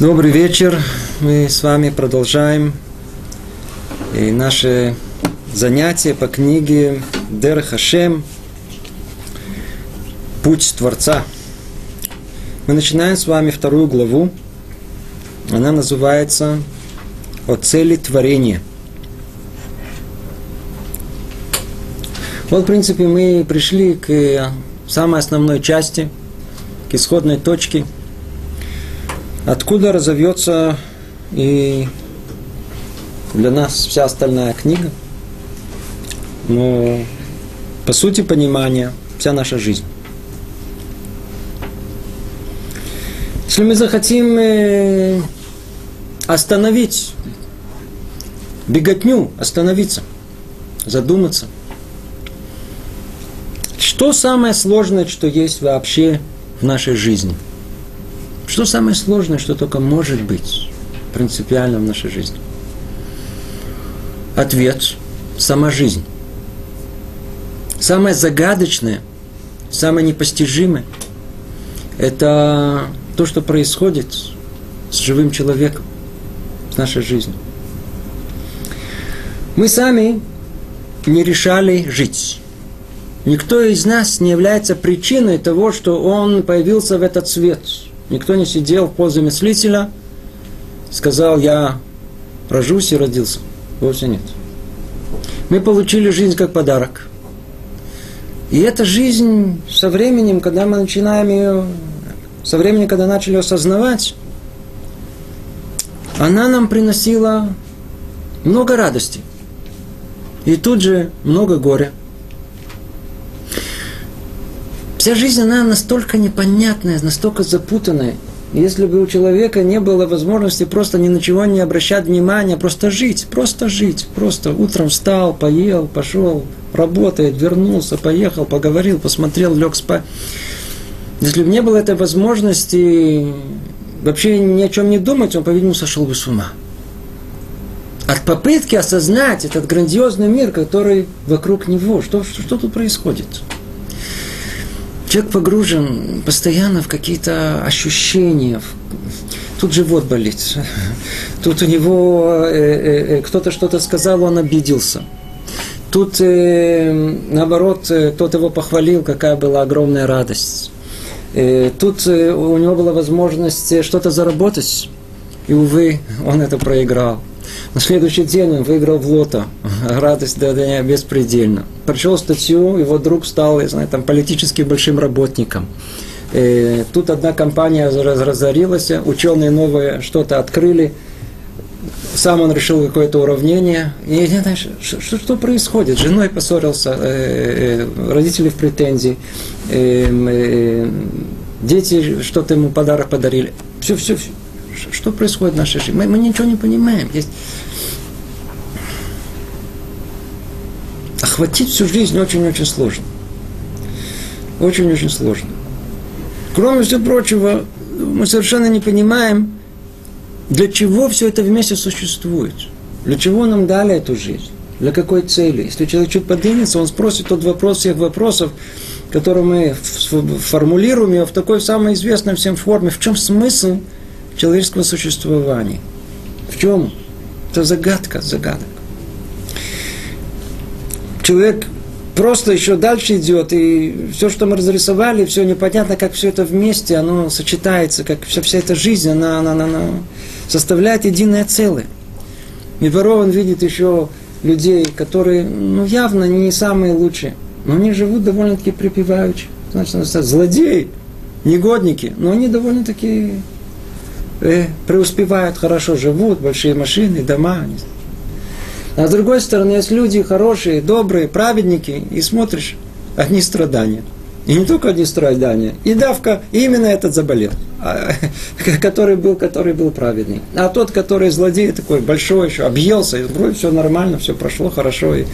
Добрый вечер. Мы с вами продолжаем и наши занятия по книге Дер Хашем Путь Творца. Мы начинаем с вами вторую главу. Она называется «О цели творения». Вот, в принципе, мы пришли к самой основной части, к исходной точке – откуда разовьется и для нас вся остальная книга. Но по сути понимания вся наша жизнь. Если мы захотим э, остановить беготню, остановиться, задуматься, что самое сложное, что есть вообще в нашей жизни – что самое сложное, что только может быть принципиально в нашей жизни? Ответ – сама жизнь. Самое загадочное, самое непостижимое – это то, что происходит с живым человеком, с нашей жизнью. Мы сами не решали жить. Никто из нас не является причиной того, что он появился в этот свет – Никто не сидел в позе мыслителя, сказал, я рожусь и родился. Вовсе нет. Мы получили жизнь как подарок. И эта жизнь со временем, когда мы начинаем ее, со временем, когда начали осознавать, она нам приносила много радости. И тут же много горя – Вся жизнь, она настолько непонятная, настолько запутанная. Если бы у человека не было возможности просто ни на чего не обращать внимания, просто жить, просто жить, просто утром встал, поел, пошел, работает, вернулся, поехал, поговорил, посмотрел, лег спать. Если бы не было этой возможности вообще ни о чем не думать, он, по-видимому, сошел бы с ума. От попытки осознать этот грандиозный мир, который вокруг него, что, что, что тут происходит – Человек погружен постоянно в какие-то ощущения. Тут живот болит. Тут у него э, э, э, кто-то что-то сказал, он обиделся. Тут, э, наоборот, э, тот его похвалил, какая была огромная радость. Э, тут э, у него была возможность что-то заработать, и, увы, он это проиграл. На следующий день он выиграл в лото. Радость да, да, беспредельна. Прочел статью, его друг стал, я знаю, там, политическим большим работником. И э, тут одна компания разорилась, ученые новые что-то открыли, сам он решил какое-то уравнение. И я знаю, что, что, что происходит. С женой поссорился, э, э, родители в претензии, э, э, дети что-то ему подарок подарили. Все, все, все. Что происходит в нашей жизни? Мы, мы ничего не понимаем. Есть... Охватить всю жизнь очень-очень сложно. Очень-очень сложно. Кроме всего прочего, мы совершенно не понимаем, для чего все это вместе существует. Для чего нам дали эту жизнь? Для какой цели? Если человек чуть поднимется, он спросит тот вопрос всех вопросов, которые мы формулируем его в такой самой известной всем форме. В чем смысл человеческого существования. В чем? Это загадка, загадок. Человек просто еще дальше идет, и все, что мы разрисовали, все непонятно, как все это вместе, оно сочетается, как вся, вся эта жизнь, она, она, она, она составляет единое целое. И он видит еще людей, которые, ну, явно не самые лучшие, но они живут довольно-таки припеваючи. Значит, злодеи, негодники, но они довольно-таки э, преуспевают, хорошо живут, большие машины, дома. А с другой стороны, есть люди хорошие, добрые, праведники, и смотришь, одни страдания. И не только одни страдания, и давка, именно этот заболел, а, который был, который был праведный. А тот, который злодей такой большой еще, объелся, и вроде все нормально, все прошло хорошо, и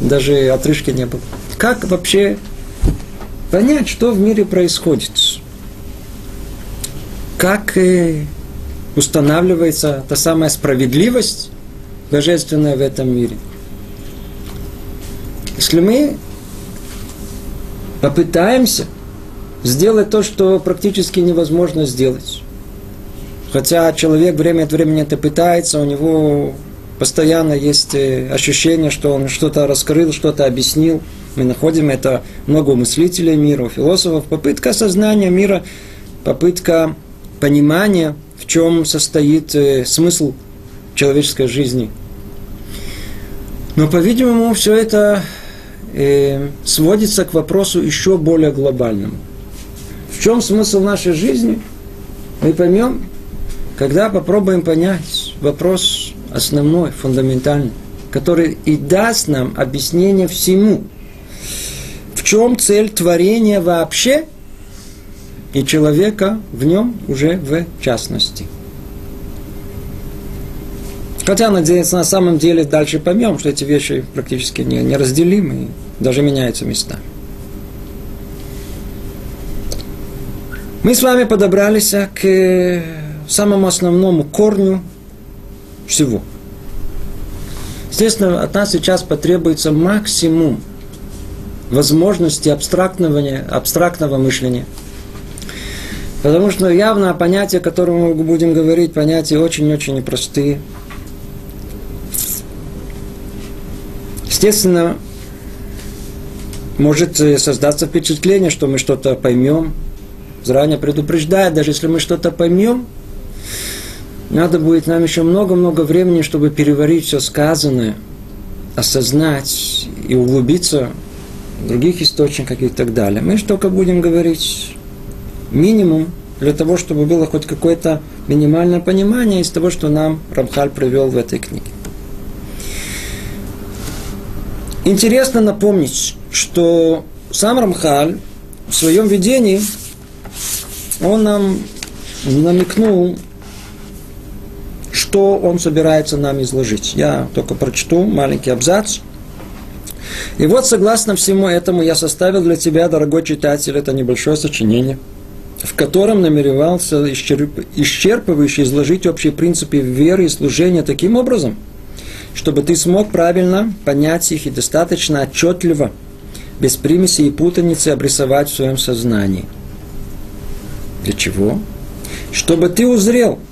даже отрыжки не было. Как вообще понять, что в мире происходит? Как э, устанавливается та самая справедливость божественная в этом мире. Если мы попытаемся сделать то, что практически невозможно сделать, Хотя человек время от времени это пытается, у него постоянно есть э, ощущение, что он что-то раскрыл, что-то объяснил. Мы находим это много у мыслителей мира, у философов. Попытка осознания мира, попытка понимания, в чем состоит э, смысл человеческой жизни. Но, по-видимому, все это э, сводится к вопросу еще более глобальному. В чем смысл нашей жизни? Мы поймем, когда попробуем понять вопрос основной, фундаментальный, который и даст нам объяснение всему. В чем цель творения вообще и человека в нем уже в частности. Хотя, надеюсь, на самом деле дальше поймем, что эти вещи практически не, неразделимы даже меняются местами. Мы с вами подобрались к самому основному корню всего. Естественно, от нас сейчас потребуется максимум возможности абстрактного мышления. Потому что явно понятия, о которых мы будем говорить, понятия очень-очень непростые. Естественно, может создаться впечатление, что мы что-то поймем, заранее предупреждая, даже если мы что-то поймем, надо будет нам еще много-много времени, чтобы переварить все сказанное, осознать и углубиться в других источниках и так далее. Мы же только будем говорить минимум для того, чтобы было хоть какое-то минимальное понимание из того, что нам Рамхаль привел в этой книге. Интересно напомнить, что сам Рамхаль в своем видении он нам намекнул что он собирается нам изложить. Я только прочту маленький абзац. И вот, согласно всему этому, я составил для тебя, дорогой читатель, это небольшое сочинение, в котором намеревался исчерп... исчерпывающе изложить общие принципы веры и служения таким образом, чтобы ты смог правильно понять их и достаточно отчетливо, без примеси и путаницы обрисовать в своем сознании. Для чего? Чтобы ты узрел –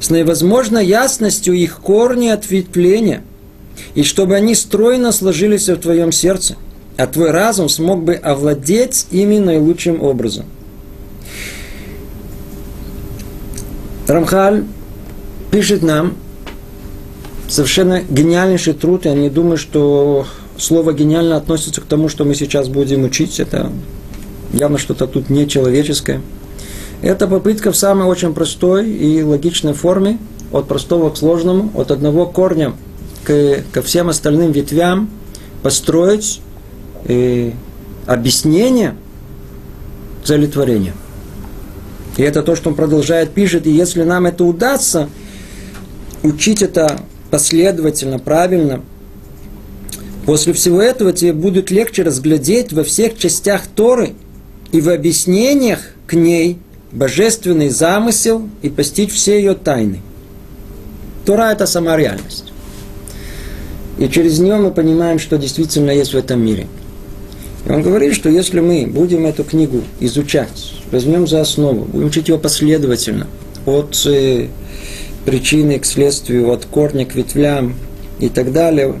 с наивозможной ясностью их корни ответвления, и чтобы они стройно сложились в твоем сердце, а твой разум смог бы овладеть ими наилучшим образом. Рамхаль пишет нам совершенно гениальнейший труд. Я не думаю, что слово гениально относится к тому, что мы сейчас будем учить. Это явно что-то тут нечеловеческое. Это попытка в самой очень простой и логичной форме, от простого к сложному, от одного корня к, ко всем остальным ветвям построить э, объяснение цели творения. И это то, что он продолжает пишет. И если нам это удастся, учить это последовательно, правильно, после всего этого тебе будет легче разглядеть во всех частях Торы и в объяснениях к ней божественный замысел и постичь все ее тайны. Тора – это сама реальность. И через нее мы понимаем, что действительно есть в этом мире. И он говорит, что если мы будем эту книгу изучать, возьмем за основу, будем учить ее последовательно, от э, причины к следствию, от корня к ветвлям и так далее,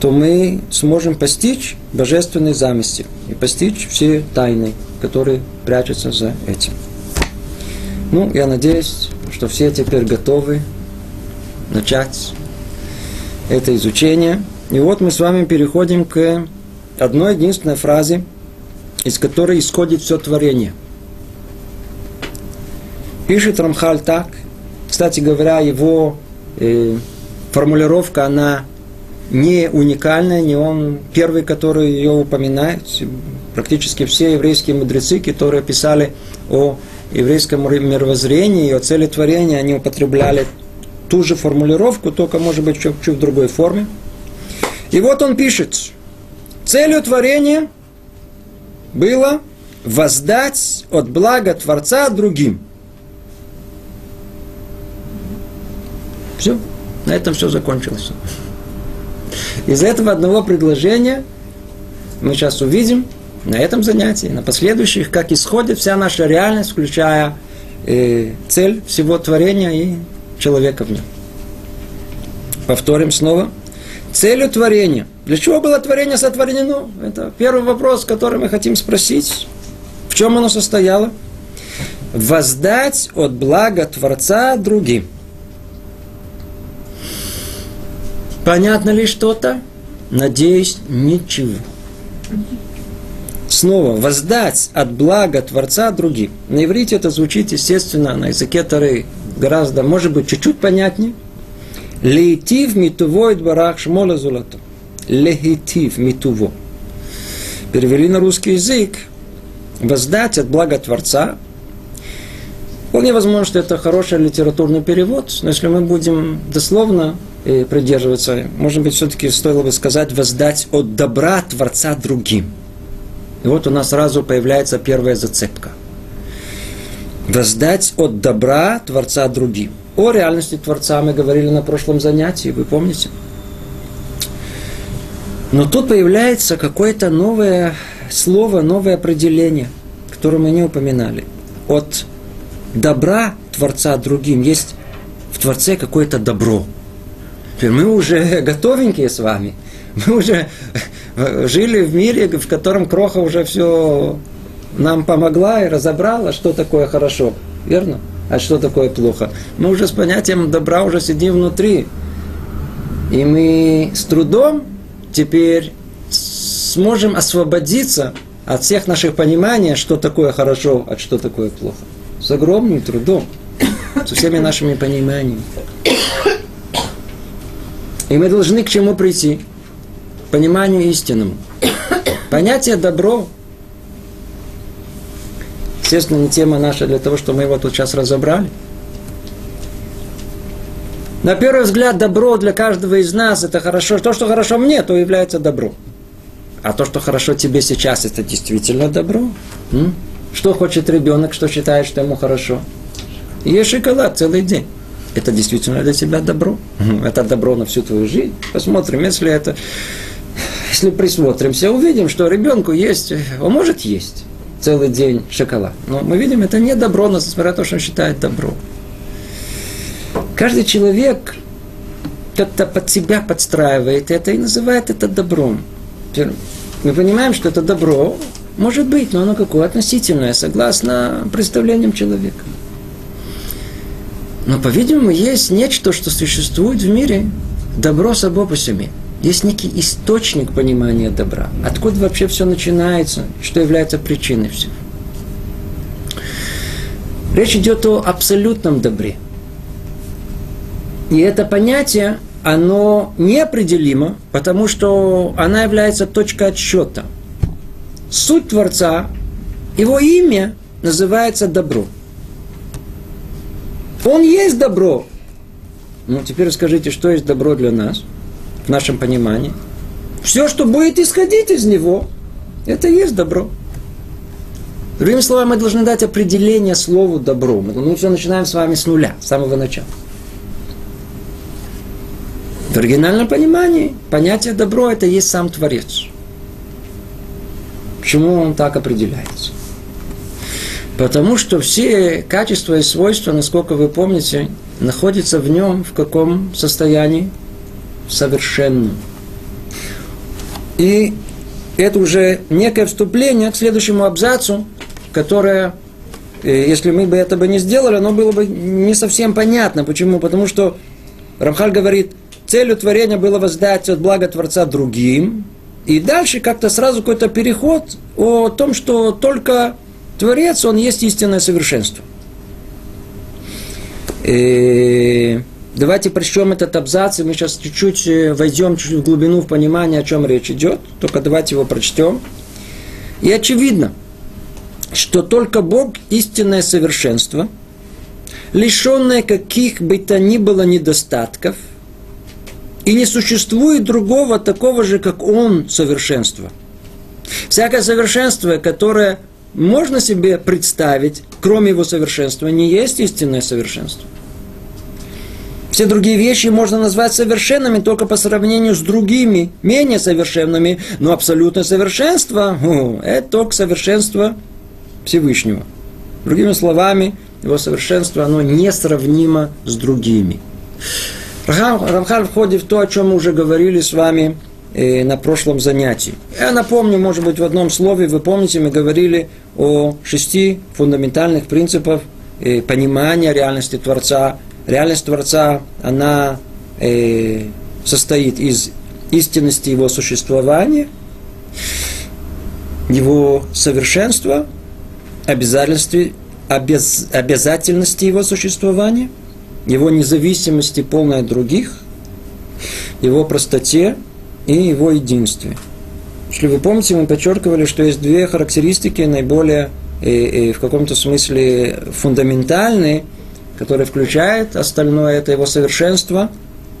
то мы сможем постичь божественный замысел и постичь все тайны который прячется за этим. Ну, я надеюсь, что все теперь готовы начать это изучение. И вот мы с вами переходим к одной единственной фразе, из которой исходит все творение. Пишет Рамхаль так, кстати говоря, его э, формулировка, она не уникальная, не он первый, который ее упоминает практически все еврейские мудрецы, которые писали о еврейском мировоззрении и о цели творения, они употребляли ту же формулировку, только, может быть, чуть-чуть в другой форме. И вот он пишет, целью творения было воздать от блага Творца другим. Все, на этом все закончилось. Из этого одного предложения мы сейчас увидим, на этом занятии, на последующих, как исходит вся наша реальность, включая э, цель всего творения и человека в нем. Повторим снова. Целью творения. Для чего было творение сотворено? Это первый вопрос, который мы хотим спросить. В чем оно состояло? Воздать от блага Творца другим. Понятно ли что-то? Надеюсь, ничего. Снова, воздать от блага Творца другим. На иврите это звучит, естественно, на языке Тары гораздо, может быть, чуть-чуть понятнее. Лейтив митувоид барах шмола золото. Лехитив митуво. Перевели на русский язык. Воздать от блага Творца. Вполне возможно, что это хороший литературный перевод, но если мы будем дословно э, придерживаться, может быть, все-таки стоило бы сказать воздать от добра Творца другим. И вот у нас сразу появляется первая зацепка. Воздать от добра Творца другим. О реальности Творца мы говорили на прошлом занятии, вы помните? Но тут появляется какое-то новое слово, новое определение, которое мы не упоминали. От добра Творца другим есть в Творце какое-то добро. Теперь мы уже готовенькие с вами. Мы уже жили в мире, в котором Кроха уже все нам помогла и разобрала, что такое хорошо. Верно? а что такое плохо. Мы уже с понятием добра уже сидим внутри. И мы с трудом теперь сможем освободиться от всех наших пониманий, что такое хорошо, а что такое плохо. С огромным трудом, со всеми нашими пониманиями. И мы должны к чему прийти? Пониманию истинному. Понятие добро Естественно, не тема наша для того, что мы его тут сейчас разобрали. На первый взгляд, добро для каждого из нас это хорошо. То, что хорошо мне, то является добро. А то, что хорошо тебе сейчас, это действительно добро. М? Что хочет ребенок, что считает, что ему хорошо? Ешь шоколад целый день. Это действительно для тебя добро. Это добро на всю твою жизнь. Посмотрим, если это... Если присмотримся, увидим, что ребенку есть, он может есть целый день шоколад. Но мы видим, это не добро, несмотря на то, что он считает добро. Каждый человек как-то под себя подстраивает это и называет это добром. Мы понимаем, что это добро может быть, но оно какое относительное, согласно представлениям человека. Но, по-видимому, есть нечто, что существует в мире, добро само по себе – есть некий источник понимания добра. Откуда вообще все начинается, что является причиной всего. Речь идет о абсолютном добре. И это понятие, оно неопределимо, потому что она является точкой отсчета. Суть Творца, его имя называется добро. Он есть добро. Ну, теперь скажите, что есть добро для нас – в нашем понимании. Все, что будет исходить из него, это и есть добро. Другими словами, мы должны дать определение слову добро. Мы все начинаем с вами с нуля, с самого начала. В оригинальном понимании понятие добро это есть сам Творец. Почему он так определяется? Потому что все качества и свойства, насколько вы помните, находятся в нем в каком состоянии? Совершенным. И это уже некое вступление к следующему абзацу, которое, э, если мы бы это бы не сделали, оно было бы не совсем понятно. Почему? Потому что Рамхаль говорит, целью творения было воздать от блага Творца другим. И дальше как-то сразу какой-то переход о том, что только Творец, он есть истинное совершенство. Э, Давайте прочтем этот абзац, и мы сейчас чуть-чуть э, войдем чуть в глубину в понимание, о чем речь идет. Только давайте его прочтем. И очевидно, что только Бог – истинное совершенство, лишенное каких бы то ни было недостатков, и не существует другого такого же, как Он, совершенства. Всякое совершенство, которое можно себе представить, кроме Его совершенства, не есть истинное совершенство – все другие вещи можно назвать совершенными только по сравнению с другими, менее совершенными, но абсолютное совершенство – это только совершенство Всевышнего. Другими словами, его совершенство, оно несравнимо с другими. Рамхаль входит в то, о чем мы уже говорили с вами э, на прошлом занятии. Я напомню, может быть, в одном слове, вы помните, мы говорили о шести фундаментальных принципах э, понимания реальности Творца. Реальность Творца, она э, состоит из истинности его существования, его совершенства, обязательности, обяз, обязательности его существования, его независимости полной от других, его простоте и его единстве. Если вы помните, мы подчеркивали, что есть две характеристики наиболее и, э, и э, в каком-то смысле фундаментальные, которые включают остальное, это его совершенство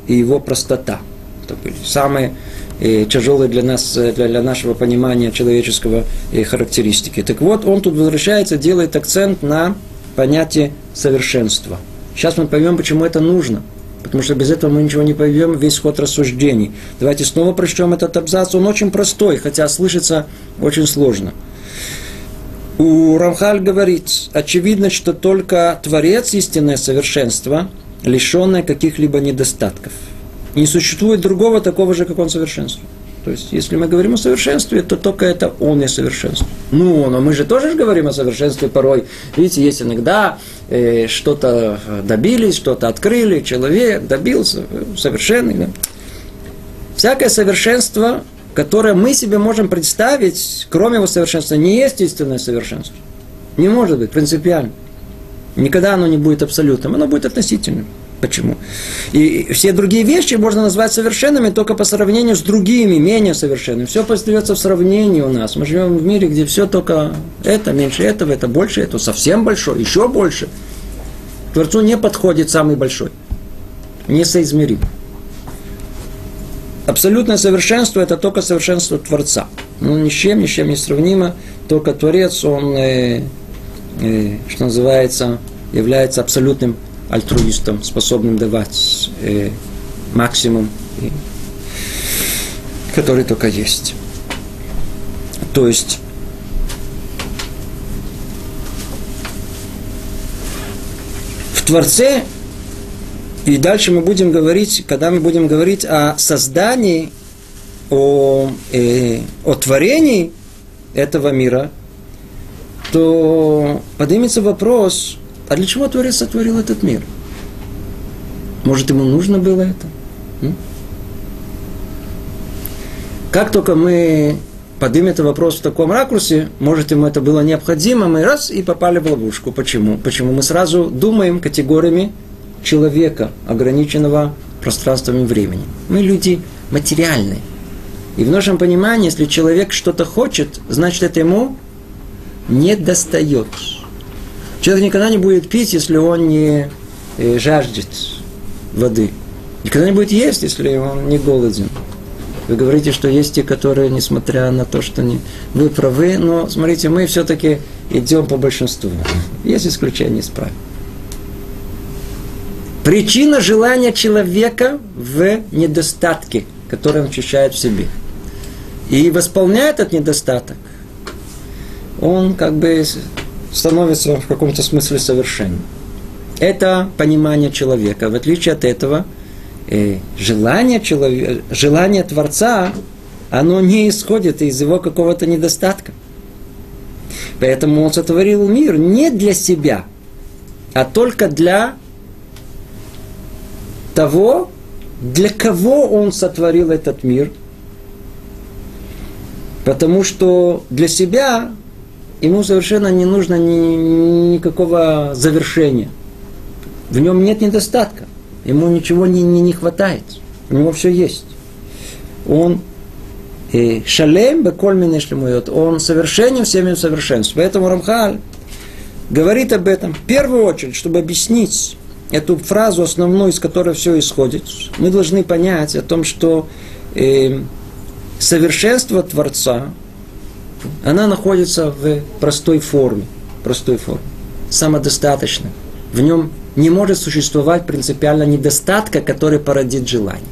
и его простота. Это были самые и тяжелые для нас, для, для нашего понимания человеческого и характеристики. Так вот, он тут возвращается, делает акцент на понятие совершенства. Сейчас мы поймем, почему это нужно. Потому что без этого мы ничего не поймем, весь ход рассуждений. Давайте снова прочтем этот абзац. Он очень простой, хотя слышится очень сложно. У Рамхаль говорит, очевидно, что только Творец истинное совершенство, лишенное каких-либо недостатков – не существует другого такого же, как он совершенство. То есть, если мы говорим о совершенстве, то только это он и совершенство. Ну, но мы же тоже говорим о совершенстве порой. Видите, есть иногда э, что-то добились, что-то открыли, человек добился, э, совершенный. Да? Всякое совершенство, которое мы себе можем представить, кроме его совершенства, не есть истинное совершенство. Не может быть, принципиально. Никогда оно не будет абсолютным, оно будет относительным. Почему? И все другие вещи можно назвать совершенными только по сравнению с другими, менее совершенными. Все остается в сравнении у нас. Мы живем в мире, где все только это, меньше этого, это больше, это совсем большое, еще больше. Творцу не подходит самый большой. Несоизмерим. Абсолютное совершенство – это только совершенство Творца. Ну, ни с чем, ни с чем не сравнимо. Только Творец, он, э, э, что называется, является абсолютным альтруистом, способным давать э, максимум, и, который только есть. То есть в Творце, и дальше мы будем говорить, когда мы будем говорить о создании, о, э, о творении этого мира, то поднимется вопрос, а для чего Творец сотворил этот мир? Может, ему нужно было это? Как только мы поднимем этот вопрос в таком ракурсе, может, ему это было необходимо, мы раз и попали в ловушку. Почему? Почему мы сразу думаем категориями человека, ограниченного пространством и временем. Мы люди материальные. И в нашем понимании, если человек что-то хочет, значит, это ему не достает. Человек никогда не будет пить, если он не э, жаждет воды. Никогда не будет есть, если он не голоден. Вы говорите, что есть те, которые, несмотря на то, что не... вы правы, но смотрите, мы все-таки идем по большинству. Есть исключения из правил. Причина желания человека в недостатке, который он ощущает в себе. И восполняет этот недостаток. Он как бы становится в каком-то смысле совершенным. Это понимание человека. В отличие от этого, э, желание, человека, желание Творца, оно не исходит из его какого-то недостатка. Поэтому он сотворил мир не для себя, а только для того, для кого он сотворил этот мир. Потому что для себя ему совершенно не нужно ни, никакого завершения. В нем нет недостатка. Ему ничего не, не, не хватает. У него все есть. Он э, шалем беколь минешлемует. Он совершенен всеми совершенством. Поэтому Рамхаль говорит об этом в первую очередь, чтобы объяснить эту фразу основную, из которой все исходит. Мы должны понять о том, что э, совершенство Творца, она находится в простой форме. Простой форме. Самодостаточно. В нем не может существовать принципиально недостатка, который породит желание.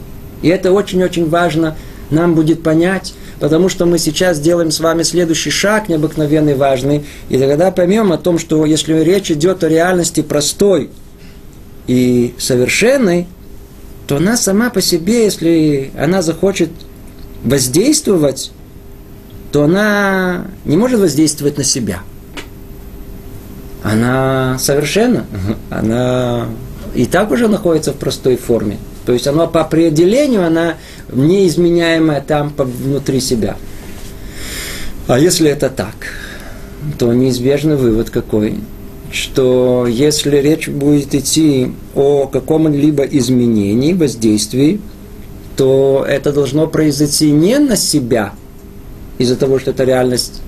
И это очень-очень важно нам будет понять, потому что мы сейчас делаем с вами следующий шаг, необыкновенный, важный, и тогда поймем о том, что если речь идет о реальности простой и совершенной, то она сама по себе, если она захочет воздействовать, то она не может воздействовать на себя. Она совершенно, она и так уже находится в простой форме. То есть она по определению, она неизменяемая там внутри себя. А если это так, то неизбежный вывод какой? Что если речь будет идти о каком-либо изменении, воздействии, то это должно произойти не на себя, из-за того, что это реальность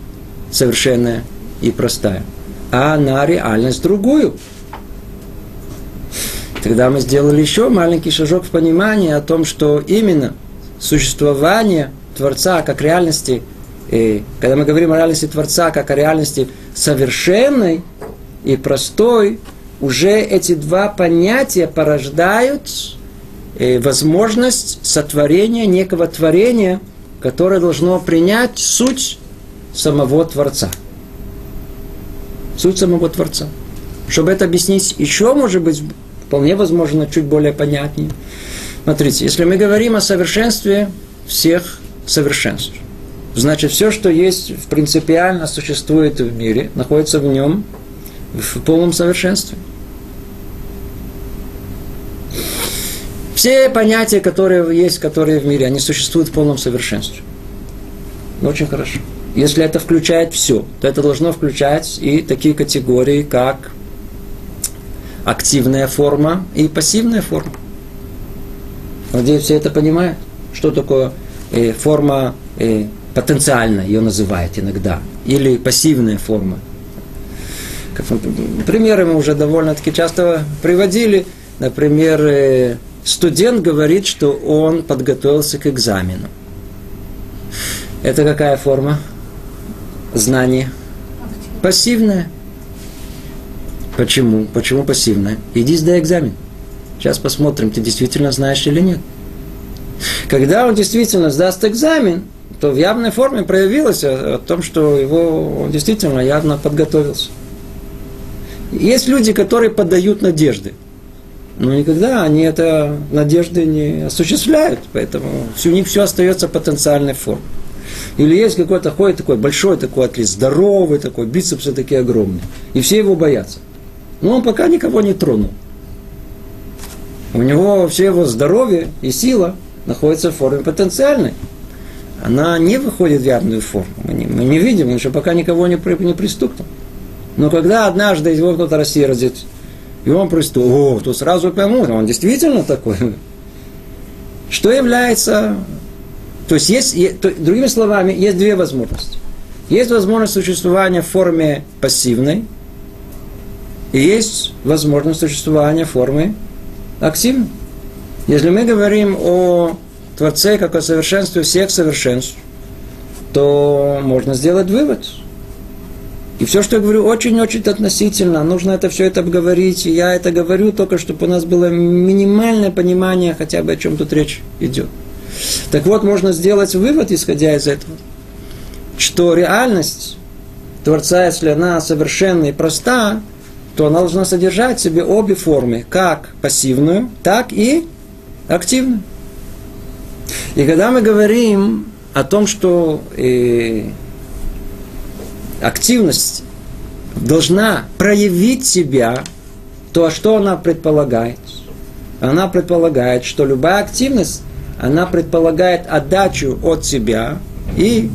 совершенная и простая, а на реальность другую. Тогда мы сделали еще маленький шажок в понимании о том, что именно существование Творца как реальности, и когда мы говорим о реальности Творца как о реальности совершенной и простой, уже эти два понятия порождают э, возможность сотворения некого творения, которое должно принять суть самого Творца. Суть самого Творца. Чтобы это объяснить еще, может быть, вполне возможно, чуть более понятнее. Смотрите, если мы говорим о совершенстве всех совершенств, значит, все, что есть, принципиально существует в мире, находится в нем в полном совершенстве. Все понятия, которые есть, которые в мире, они существуют в полном совершенстве. Ну, очень хорошо. Если это включает все, то это должно включать и такие категории, как активная форма и пассивная форма. Надеюсь, все это понимают, что такое э, форма э, потенциальная, ее называют иногда, или пассивная форма. Примеры мы уже довольно-таки часто приводили. Например, э, студент говорит, что он подготовился к экзамену. Это какая форма? Знание. Пассивная. Почему? Почему пассивная? Иди сдай экзамен. Сейчас посмотрим, ты действительно знаешь или нет. Когда он действительно сдаст экзамен, то в явной форме проявилось о, том, что его, он действительно явно подготовился. Есть люди, которые подают надежды. Но никогда они это надежды не осуществляют. Поэтому у них все остается потенциальной формой. Или есть какой-то ходит такой большой такой атлет, здоровый такой, бицепсы такие огромные. И все его боятся. Но он пока никого не тронул. У него все его здоровье и сила находятся в форме потенциальной. Она не выходит в явную форму. Мы не, мы не видим, он еще пока никого не, не пристукнул. Но когда однажды его кто-то рассердит, и он пристукнул, о, то сразу поймут, он действительно такой. Что является... То есть, есть, то, другими словами, есть две возможности. Есть возможность существования в форме пассивной – и есть возможность существования формы активной. Если мы говорим о Творце как о совершенстве всех совершенств, то можно сделать вывод. И все, что я говорю, очень-очень относительно. Нужно это все это обговорить. И я это говорю только, чтобы у нас было минимальное понимание хотя бы о чем тут речь идет. Так вот, можно сделать вывод, исходя из этого, что реальность Творца, если она совершенна и проста, то она должна содержать в себе обе формы, как пассивную, так и активную. И когда мы говорим о том, что э, активность должна проявить себя, то что она предполагает? Она предполагает, что любая активность, она предполагает отдачу от себя и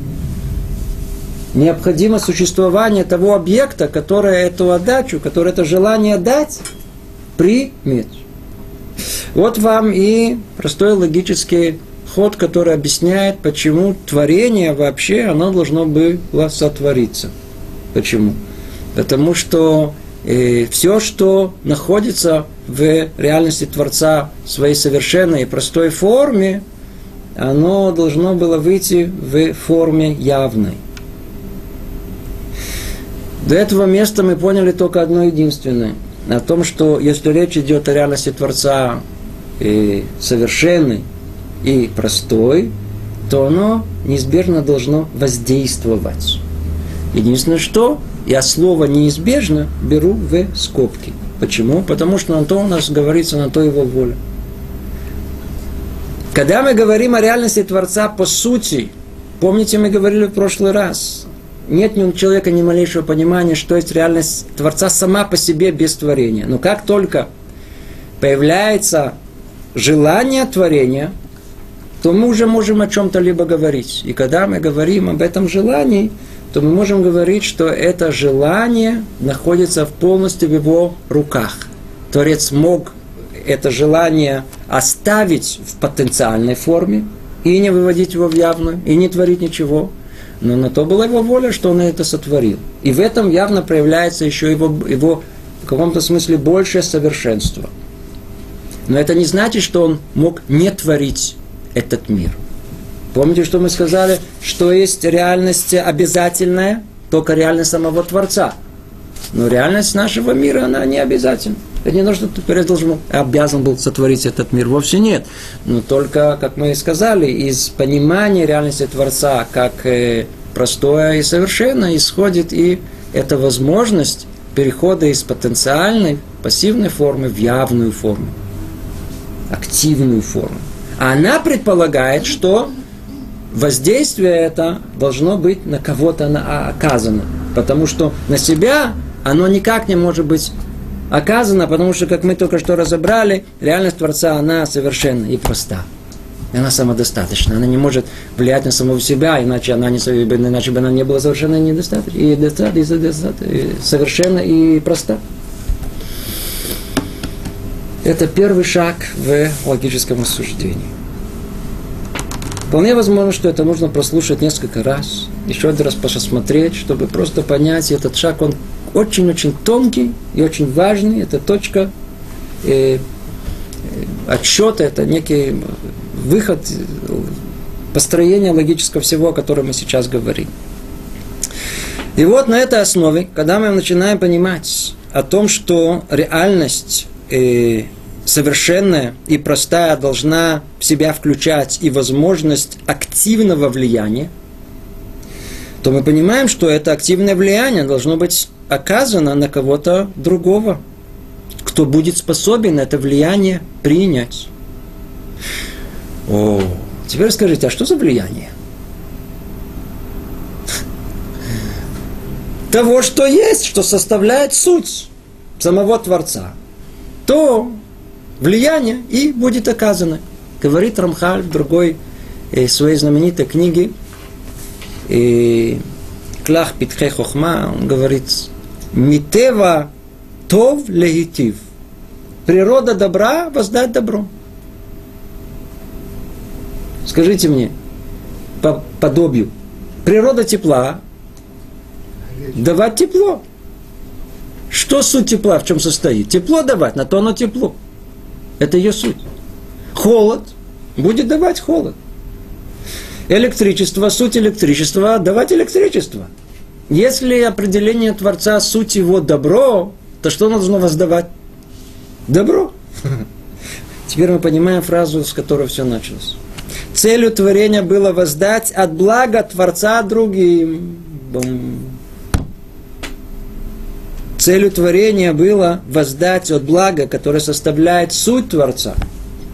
необходимо существование того объекта, который эту отдачу, который это желание дать, примет. Вот вам и простой логический ход, который объясняет, почему творение вообще, оно должно было сотвориться. Почему? Потому что э, все, что находится в реальности Творца в своей совершенной и простой форме, оно должно было выйти в форме явной. До этого места мы поняли только одно единственное. О том, что если речь идет о реальности Творца и совершенной и простой, то оно неизбежно должно воздействовать. Единственное, что я слово неизбежно беру в скобки. Почему? Потому что на то у нас говорится, на то его воля. Когда мы говорим о реальности Творца по сути, помните, мы говорили в прошлый раз, нет ни у человека ни малейшего понимания, что есть реальность Творца сама по себе без творения. Но как только появляется желание творения, то мы уже можем о чем-то либо говорить. И когда мы говорим об этом желании, то мы можем говорить, что это желание находится полностью в его руках. Творец мог это желание оставить в потенциальной форме и не выводить его в явную, и не творить ничего. Но на то была его воля, что он это сотворил. И в этом явно проявляется еще его, его в каком-то смысле большее совершенство. Но это не значит, что он мог не творить этот мир. Помните, что мы сказали, что есть реальность обязательная, только реальность самого Творца. Но реальность нашего мира, она не обязательна. Это не то, что Творец должен, обязан был сотворить этот мир. Вовсе нет. Но только, как мы и сказали, из понимания реальности Творца, как э, простое и совершенно, исходит и эта возможность перехода из потенциальной, пассивной формы в явную форму, активную форму. Она предполагает, что воздействие это должно быть на кого-то оказано. Потому что на себя оно никак не может быть оказано, потому что, как мы только что разобрали, реальность Творца, она совершенна и проста. Она самодостаточна. Она не может влиять на самого себя, иначе она не, иначе бы она не была совершенно недостаточна. И, достаточно, и совершенно и проста. Это первый шаг в логическом рассуждении. Вполне возможно, что это нужно прослушать несколько раз, еще один раз посмотреть, чтобы просто понять, этот шаг, он очень-очень тонкий и очень важный. Это точка э, э отсчета, это некий выход построения логического всего, о котором мы сейчас говорим. И вот на этой основе, когда мы начинаем понимать о том, что реальность э, совершенная и простая должна в себя включать и возможность активного влияния, то мы понимаем, что это активное влияние должно быть оказано на кого-то другого, кто будет способен это влияние принять. О, теперь скажите, а что за влияние? Того, что есть, что составляет суть самого Творца. То влияние и будет оказано. Говорит Рамхаль в другой э, своей знаменитой книге э, Клах Питхе Хохма, он говорит, Митева тов легитив. Природа добра воздать добро. Скажите мне, по подобию, природа тепла, давать тепло. Что суть тепла, в чем состоит? Тепло давать, на то оно тепло. Это ее суть. Холод будет давать холод. Электричество, суть электричества, давать электричество. Если определение Творца, суть его добро, то что он должно воздавать? Добро. Теперь мы понимаем фразу, с которой все началось. Целью творения было воздать от блага Творца другим. Бум. Целью творения было воздать от блага, которое составляет суть Творца,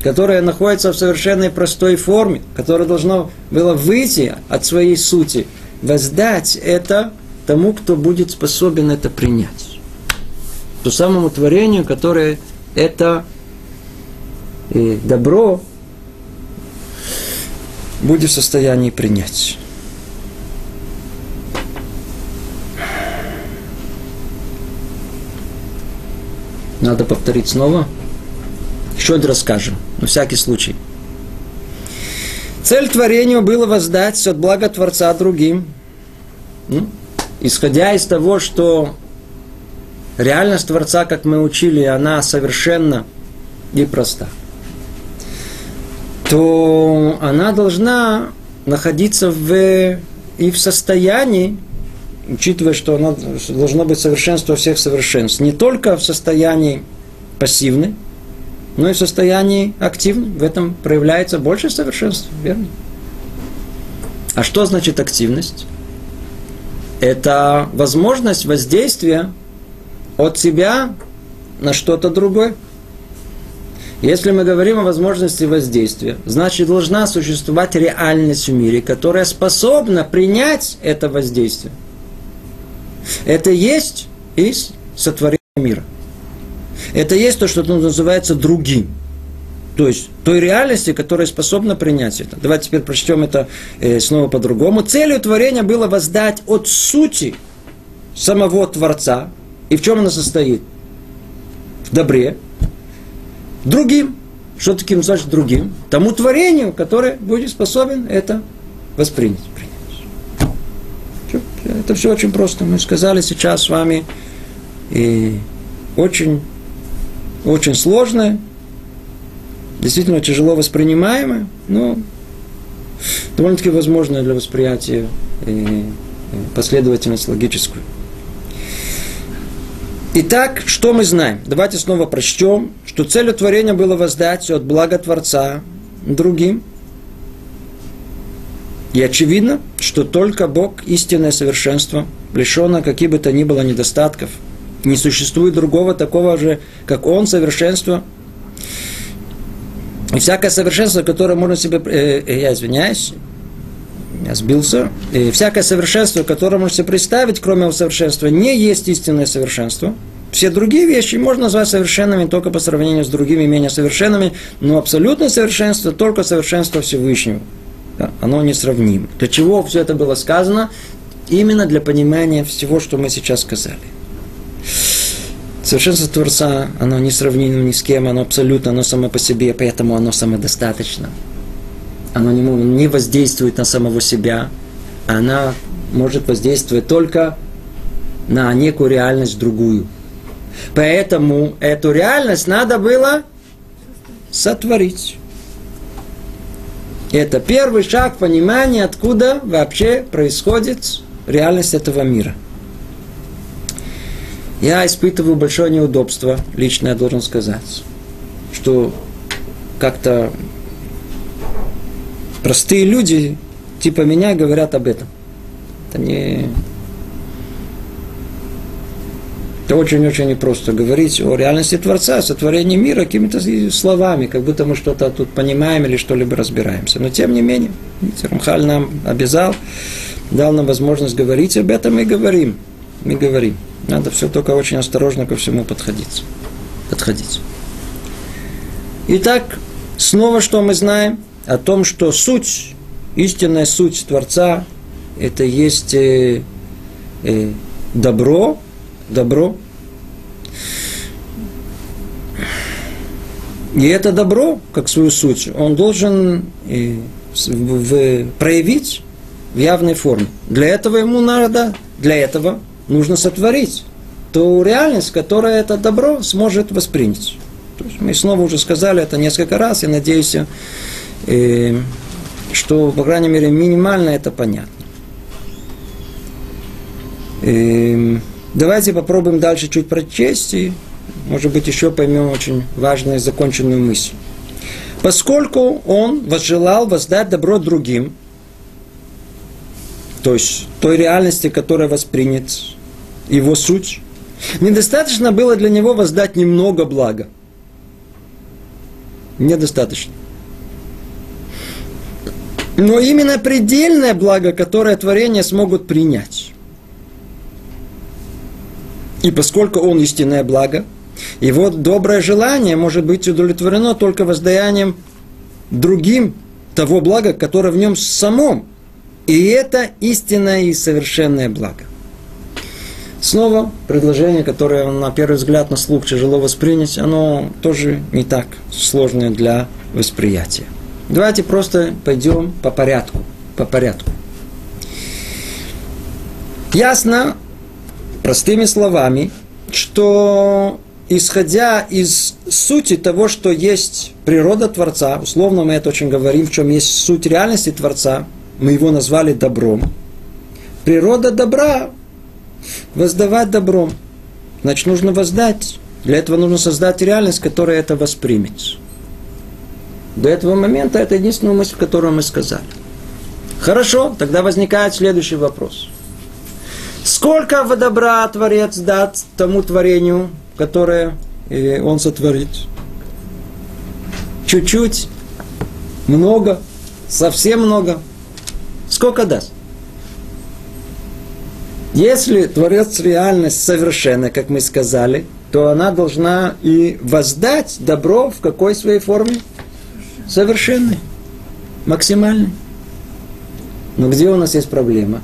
которое находится в совершенной простой форме, которое должно было выйти от своей сути, воздать это тому, кто будет способен это принять. Ту самому творению, которое это и добро будет в состоянии принять. Надо повторить снова. Еще один расскажем, на всякий случай. Цель творения была воздать от блага Творца другим. Ну, исходя из того, что реальность Творца, как мы учили, она совершенно непроста, то она должна находиться в, и в состоянии, учитывая, что она должно быть совершенство всех совершенств, не только в состоянии пассивной, но и в состоянии активном. В этом проявляется больше совершенства, верно? А что значит активность? Это возможность воздействия от себя на что-то другое. Если мы говорим о возможности воздействия, значит должна существовать реальность в мире, которая способна принять это воздействие. Это есть из сотворения мира. Это есть то, что называется другим. То есть той реальности, которая способна принять это. Давайте теперь прочтем это э, снова по-другому. Целью творения было воздать от сути самого Творца. И в чем она состоит? В добре. Другим. Что таким значит другим? Тому творению, которое будет способен это воспринять. Это все очень просто. Мы сказали сейчас с вами и очень, очень сложное, действительно тяжело воспринимаемое, но довольно-таки возможное для восприятия и последовательность логическую. Итак, что мы знаем? Давайте снова прочтем, что целью творения было воздать от блага Творца другим – и очевидно, что только Бог – истинное совершенство, лишено каких бы то ни было недостатков. Не существует другого такого же, как Он, совершенство. И всякое совершенство, которое можно себе... Э, э, я извиняюсь, я сбился. И всякое совершенство, которое можно себе представить, кроме его совершенства, не есть истинное совершенство. Все другие вещи можно назвать совершенными только по сравнению с другими менее совершенными, но абсолютное совершенство только совершенство Всевышнего. Да, оно несравнимо. Для чего все это было сказано? Именно для понимания всего, что мы сейчас сказали. Совершенство Творца, оно несравнимо ни с кем, оно абсолютно, оно само по себе, поэтому оно самодостаточно. Оно не, не воздействует на самого себя, она может воздействовать только на некую реальность другую. Поэтому эту реальность надо было сотворить. Это первый шаг понимания, откуда вообще происходит реальность этого мира. Я испытываю большое неудобство, лично я должен сказать, что как-то простые люди, типа меня, говорят об этом. Это не, это очень-очень непросто говорить о реальности Творца, сотворении мира какими-то словами, как будто мы что-то тут понимаем или что-либо разбираемся. Но тем не менее, Рамхаль нам обязал, дал нам возможность говорить об этом и говорим. Мы говорим. Надо все только очень осторожно ко всему подходить. подходить. Итак, снова что мы знаем? О том, что суть, истинная суть Творца, это есть э, э, добро, добро. И это добро, как свою суть, он должен в, проявить в явной форме. Для этого ему надо, для этого нужно сотворить ту реальность, которая это добро сможет воспринять. То есть мы снова уже сказали это несколько раз, и надеюсь, э, что, по крайней мере, минимально это понятно. Давайте попробуем дальше чуть прочесть и, может быть, еще поймем очень важную законченную мысль. Поскольку он возжелал воздать добро другим, то есть той реальности, которая воспринят его суть, недостаточно было для него воздать немного блага. Недостаточно. Но именно предельное благо, которое творение смогут принять. И поскольку он истинное благо, его доброе желание может быть удовлетворено только воздаянием другим того блага, которое в нем самом. И это истинное и совершенное благо. Снова предложение, которое на первый взгляд на слух тяжело воспринять, оно тоже не так сложное для восприятия. Давайте просто пойдем по порядку. По порядку. Ясно, простыми словами, что исходя из сути того, что есть природа Творца, условно мы это очень говорим, в чем есть суть реальности Творца, мы его назвали добром. Природа добра – воздавать добром. Значит, нужно воздать. Для этого нужно создать реальность, которая это воспримет. До этого момента это единственная мысль, которую мы сказали. Хорошо, тогда возникает следующий вопрос. Сколько добра Творец даст тому творению, которое он сотворит? Чуть-чуть, много, совсем много. Сколько даст? Если Творец реальность совершенна, как мы сказали, то она должна и воздать добро в какой своей форме? Совершенной, максимальной. Но где у нас есть проблема?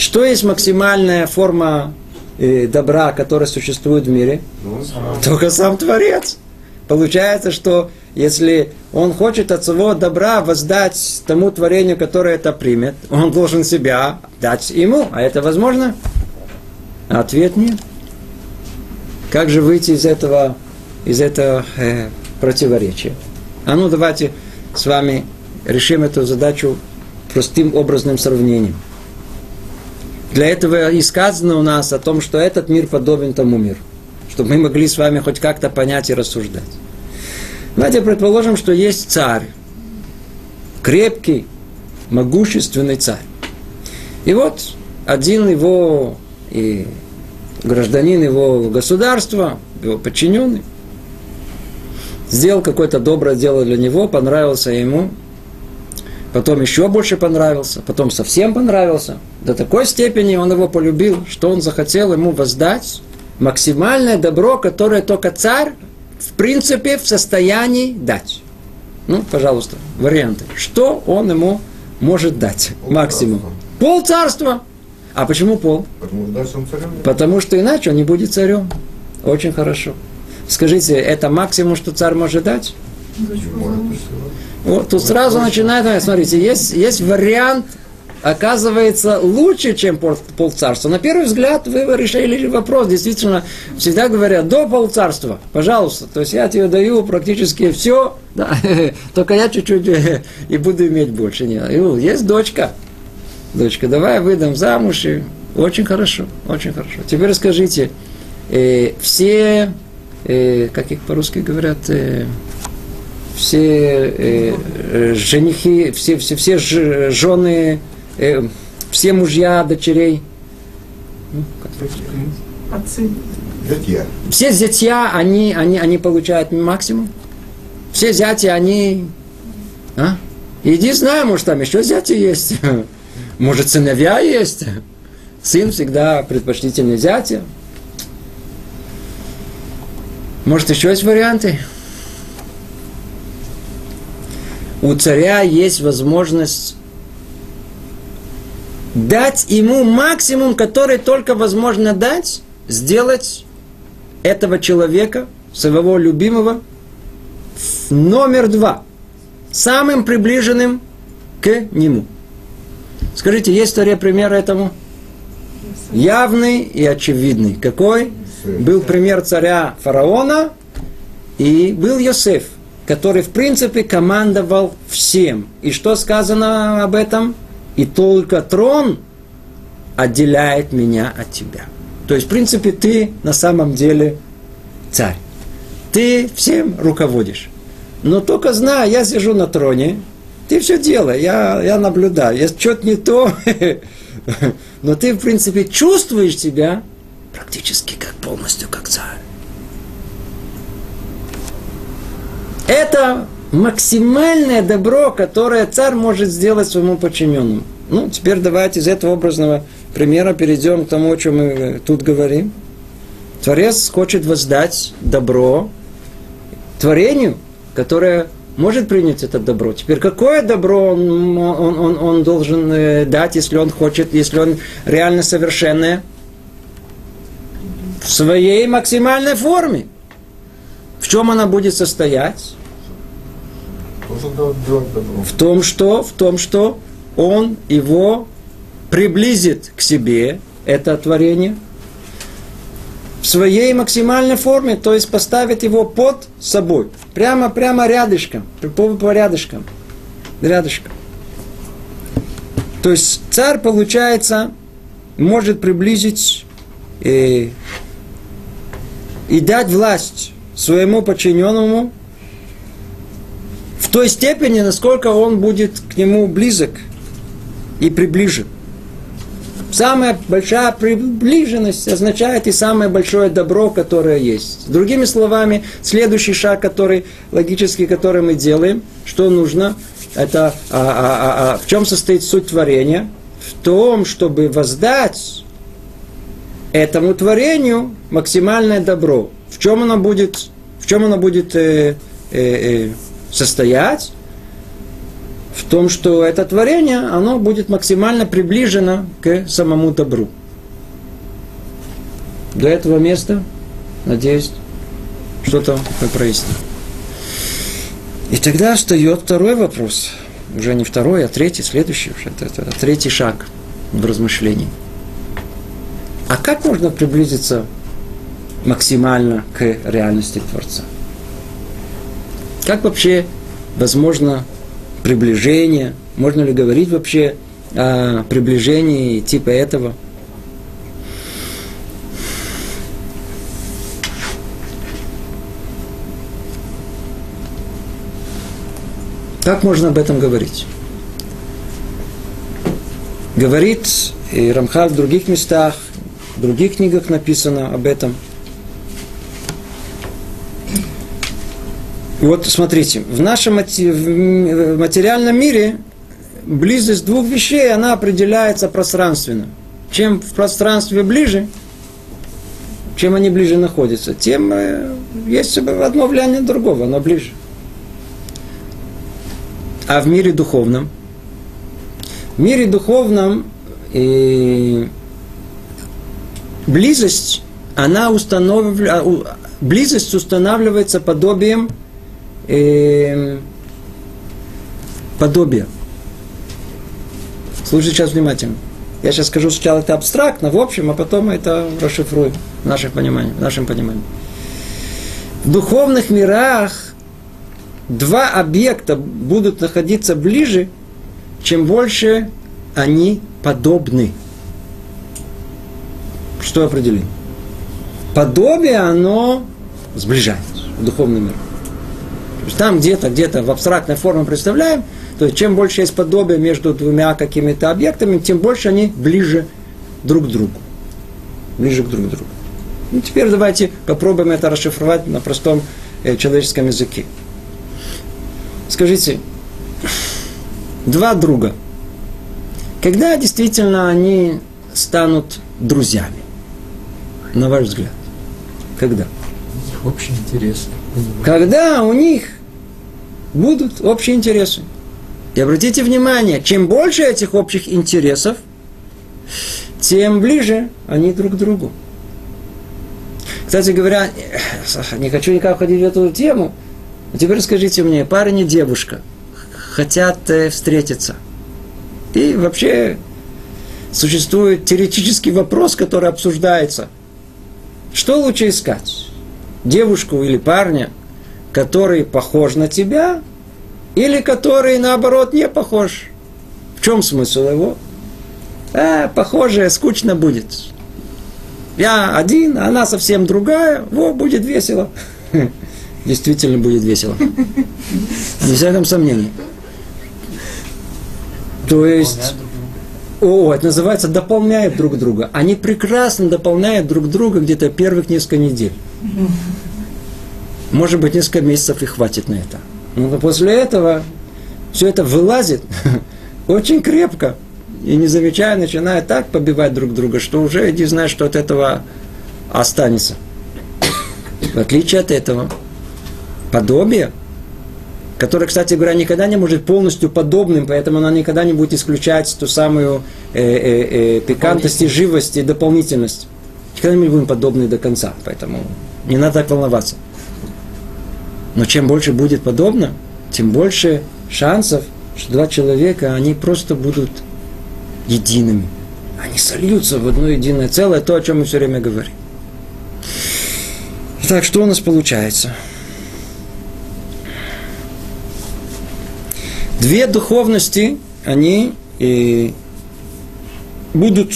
Что есть максимальная форма э, добра, которая существует в мире? Ну, Только сам Творец. Получается, что если он хочет от своего добра воздать тому творению, которое это примет, он должен себя дать ему. А это возможно? Ответ нет. Как же выйти из этого, из этого э, противоречия? А ну давайте с вами решим эту задачу простым образным сравнением. Для этого и сказано у нас о том, что этот мир подобен тому миру. Чтобы мы могли с вами хоть как-то понять и рассуждать. Давайте предположим, что есть царь. Крепкий, могущественный царь. И вот один его и гражданин его государства, его подчиненный, сделал какое-то доброе дело для него, понравился ему, потом еще больше понравился, потом совсем понравился. До такой степени он его полюбил, что он захотел ему воздать максимальное добро, которое только царь в принципе в состоянии дать. Ну, пожалуйста, варианты. Что он ему может дать пол максимум? Пол царства. А почему пол? Потому что, дальше он царем. Потому что иначе он не будет царем. Очень хорошо. Скажите, это максимум, что царь может дать? Вот, тут сразу начинает, смотрите, есть, есть вариант, оказывается, лучше, чем пол, полцарства. На первый взгляд вы решили вопрос, действительно, всегда говорят, до полцарства, пожалуйста. То есть я тебе даю практически все, да, только я чуть-чуть и буду иметь больше. Нет. Есть дочка, дочка, давай выдам замуж, и очень хорошо, очень хорошо. Теперь скажите, э, все, э, как их по-русски говорят, э, все э, э, женихи, все, все, все жены, э, все мужья дочерей. Ну, Отцы. Зятья. Все зятья, они, они, они получают максимум. Все зятя, они... А? Иди знаю, может, там еще зятя есть. Может, сыновья есть. Сын всегда предпочтительный зятя. Может, еще есть варианты? у царя есть возможность дать ему максимум, который только возможно дать, сделать этого человека, своего любимого, номер два, самым приближенным к нему. Скажите, есть в пример этому? Явный и очевидный. Какой? Был пример царя фараона и был Йосеф – который, в принципе, командовал всем. И что сказано об этом? И только трон отделяет меня от тебя. То есть, в принципе, ты на самом деле царь. Ты всем руководишь. Но только знай, я сижу на троне, ты все делай, я, я наблюдаю. Если что-то не то, но ты, в принципе, чувствуешь себя практически как полностью как царь. Это максимальное добро, которое царь может сделать своему подчиненному. Ну, теперь давайте из этого образного примера перейдем к тому, о чем мы тут говорим. Творец хочет воздать добро творению, которое может принять это добро. Теперь какое добро он, он, он, он должен э, дать, если он хочет, если он реально совершенное? В своей максимальной форме. В чем она будет состоять? В том, что, в том, что он его приблизит к себе, это творение, в своей максимальной форме, то есть поставит его под собой, прямо, прямо рядышком, по, рядышкам, рядышком. То есть царь, получается, может приблизить и, и дать власть своему подчиненному в той степени, насколько он будет к нему близок. И приближен. Самая большая приближенность означает и самое большое добро, которое есть. Другими словами, следующий шаг, который логический, который мы делаем, что нужно, это а, а, а, а, в чем состоит суть творения? В том, чтобы воздать этому творению максимальное добро. В чем оно будет, в чем оно будет э, э, э, состоять? В том, что это творение, оно будет максимально приближено к самому добру. Для этого места, надеюсь, что-то мы проясним. И тогда встает второй вопрос. Уже не второй, а третий, следующий. Уже это, это третий шаг в размышлении. А как можно приблизиться максимально к реальности Творца? Как вообще возможно приближение? Можно ли говорить вообще о приближении типа этого? Как можно об этом говорить? Говорит и Рамхаль в других местах, в других книгах написано об этом. Вот смотрите, в нашем материальном мире близость двух вещей, она определяется пространственно. Чем в пространстве ближе, чем они ближе находятся, тем э, есть одно влияние другого, оно ближе. А в мире духовном? В мире духовном и близость, она устанавливается, а, близость устанавливается подобием э, подобия. Слушайте сейчас внимательно. Я сейчас скажу сначала это абстрактно, в общем, а потом это расшифрую в нашем понимании. В нашем понимании. В духовных мирах два объекта будут находиться ближе, чем больше они подобны. Что определим? Подобие, оно сближает в духовный мир. Там где-то, где-то в абстрактной форме представляем, то есть чем больше есть подобие между двумя какими-то объектами, тем больше они ближе друг к другу. Ближе к друг другу. Ну, теперь давайте попробуем это расшифровать на простом э, человеческом языке. Скажите, два друга, когда действительно они станут друзьями, на ваш взгляд? Когда? Общие интересы. Когда у них будут общие интересы. И обратите внимание, чем больше этих общих интересов, тем ближе они друг к другу. Кстати говоря, не хочу никак входить в эту тему, а теперь скажите мне, парень и девушка хотят э, встретиться. И вообще существует теоретический вопрос, который обсуждается. Что лучше искать? Девушку или парня, который похож на тебя, или который, наоборот, не похож? В чем смысл его? А, похоже, скучно будет. Я один, а она совсем другая. Во, будет весело. действительно будет весело. Не всяком сомнении. То есть, о, это называется дополняют друг друга. Они прекрасно дополняют друг друга где-то первых несколько недель. Может быть, несколько месяцев и хватит на это. Но после этого все это вылазит очень крепко. И не замечая, начинает так побивать друг друга, что уже не знаешь, что от этого останется. В отличие от этого, подобие, которое, кстати говоря, никогда не может полностью подобным, поэтому оно никогда не будет исключать ту самую э, э, э, пикантность и живость и дополнительность. Никогда не будем подобны до конца, поэтому не надо так волноваться. Но чем больше будет подобно, тем больше шансов, что два человека, они просто будут едиными. Они сольются в одно единое целое, то, о чем мы все время говорим. Итак, что у нас получается? Две духовности, они и будут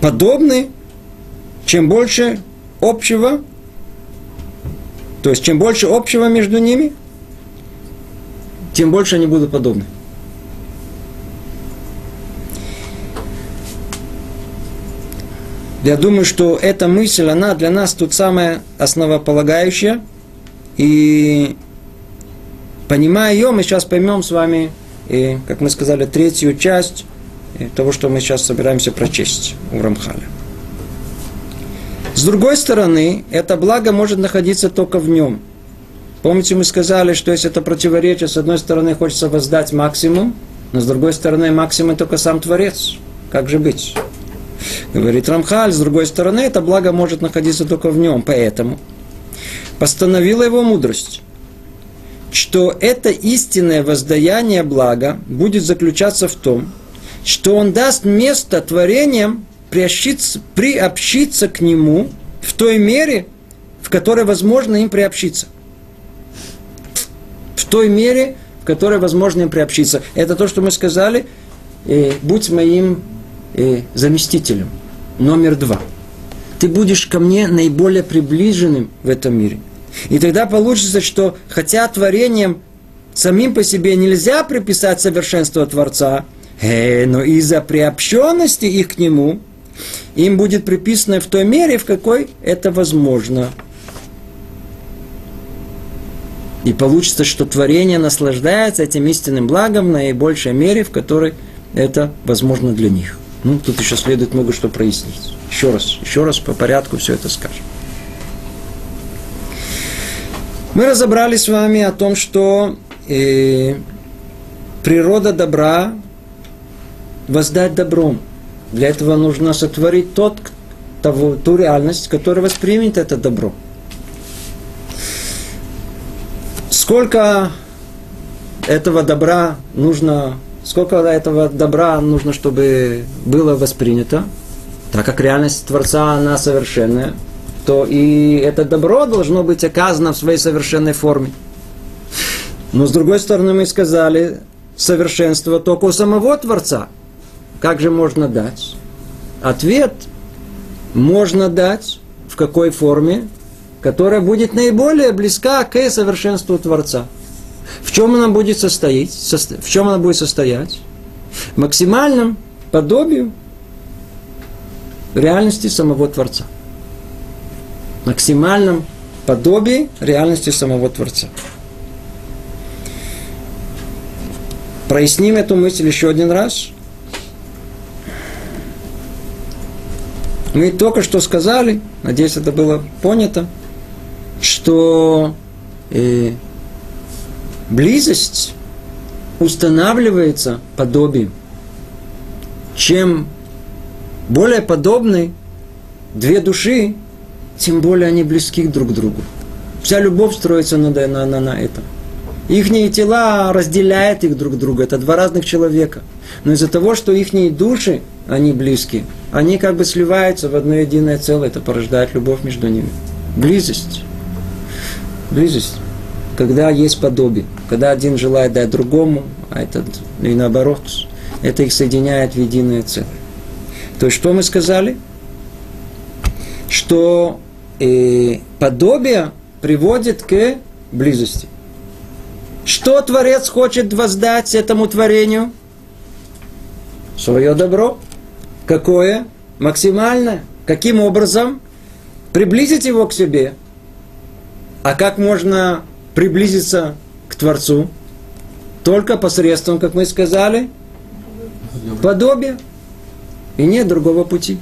подобны, чем больше общего, то есть чем больше общего между ними, тем больше они будут подобны. Я думаю, что эта мысль, она для нас тут самая основополагающая. И понимая ее, мы сейчас поймем с вами, и, как мы сказали, третью часть того, что мы сейчас собираемся прочесть у Рамхаля. С другой стороны, это благо может находиться только в нем. Помните, мы сказали, что если это противоречие, с одной стороны хочется воздать максимум, но с другой стороны максимум только сам Творец. Как же быть? Говорит Рамхаль, с другой стороны, это благо может находиться только в нем. Поэтому постановила его мудрость, что это истинное воздаяние блага будет заключаться в том, что он даст место творениям приобщиться, приобщиться к нему в той мере, в которой возможно им приобщиться. В той мере, в которой возможно им приобщиться. Это то, что мы сказали, э, будь моим э, заместителем. Номер два. Ты будешь ко мне наиболее приближенным в этом мире. И тогда получится, что хотя творением самим по себе нельзя приписать совершенство Творца, э, но из-за приобщенности их к Нему – им будет приписано в той мере, в какой это возможно. И получится, что творение наслаждается этим истинным благом в наибольшей мере, в которой это возможно для них. Ну, тут еще следует много что прояснить. Еще раз, еще раз по порядку все это скажем. Мы разобрали с вами о том, что э, природа добра воздать добром – для этого нужно сотворить тот, того, ту реальность, которая воспримет это добро. Сколько этого добра нужно, сколько этого добра нужно, чтобы было воспринято, так как реальность Творца, она совершенная, то и это добро должно быть оказано в своей совершенной форме. Но с другой стороны мы сказали, совершенство только у самого Творца – как же можно дать? Ответ можно дать в какой форме, которая будет наиболее близка к совершенству Творца. В чем она будет состоять? В чем она будет состоять? В максимальном подобию реальности самого Творца. Максимальном подобии реальности самого Творца. Проясним эту мысль еще один раз – Мы только что сказали, надеюсь, это было понято, что э, близость устанавливается подобием. Чем более подобны две души, тем более они близки друг к другу. Вся любовь строится на, на, на, на этом. Их тела разделяют их друг друга. Это два разных человека. Но из-за того, что их души, они близки, они как бы сливаются в одно единое целое. Это порождает любовь между ними. Близость. Близость. Когда есть подобие. Когда один желает дать другому, а этот и наоборот. Это их соединяет в единое целое. То есть, что мы сказали? Что э, подобие приводит к близости. Что Творец хочет воздать этому творению? Свое добро. Какое? Максимальное. Каким образом? Приблизить его к себе. А как можно приблизиться к Творцу? Только посредством, как мы сказали, подобия. И нет другого пути.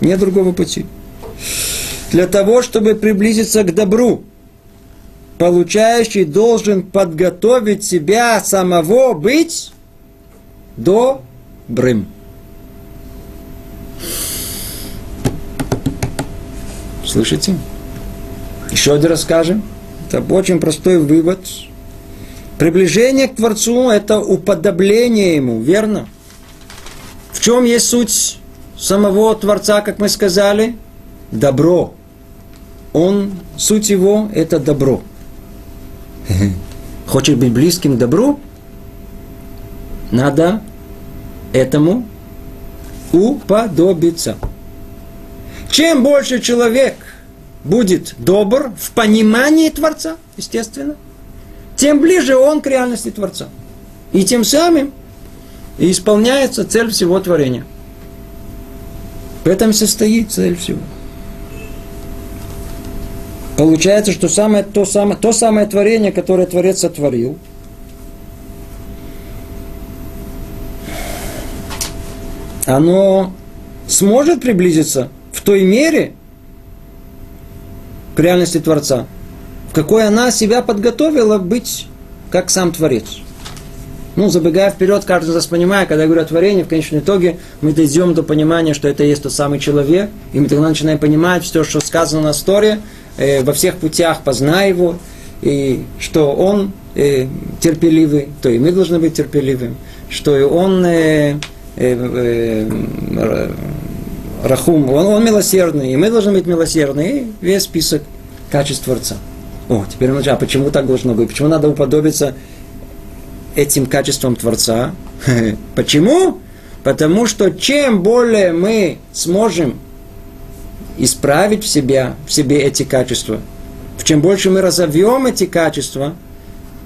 Нет другого пути. Для того, чтобы приблизиться к добру, получающий должен подготовить себя самого быть добрым. Слышите? Еще один раз скажем. Это очень простой вывод. Приближение к Творцу – это уподобление Ему, верно? В чем есть суть самого Творца, как мы сказали? Добро. Он, суть его – это добро. Хочешь быть близким к добру? Надо этому уподобиться. Чем больше человек будет добр в понимании Творца, естественно, тем ближе он к реальности Творца. И тем самым исполняется цель всего творения. В этом состоит цель всего. Получается, что самое, то, самое, то самое творение, которое Творец сотворил, оно сможет приблизиться в той мере к реальности Творца, в какой она себя подготовила быть как сам Творец. Ну, забегая вперед, каждый из нас понимает, когда я говорю о творении, в конечном итоге мы дойдем до понимания, что это есть тот самый человек, и мы тогда начинаем понимать все, что сказано на истории, э, во всех путях познай его, и что он э, терпеливый, то и мы должны быть терпеливым, что и он э, рахум, он, он милосердный, и мы должны быть милосердны, и весь список качеств Творца. О, теперь мы а почему так должно быть? Почему надо уподобиться этим качествам Творца? Почему? Потому что чем более мы сможем исправить в себе, в себе эти качества, чем больше мы разовьем эти качества,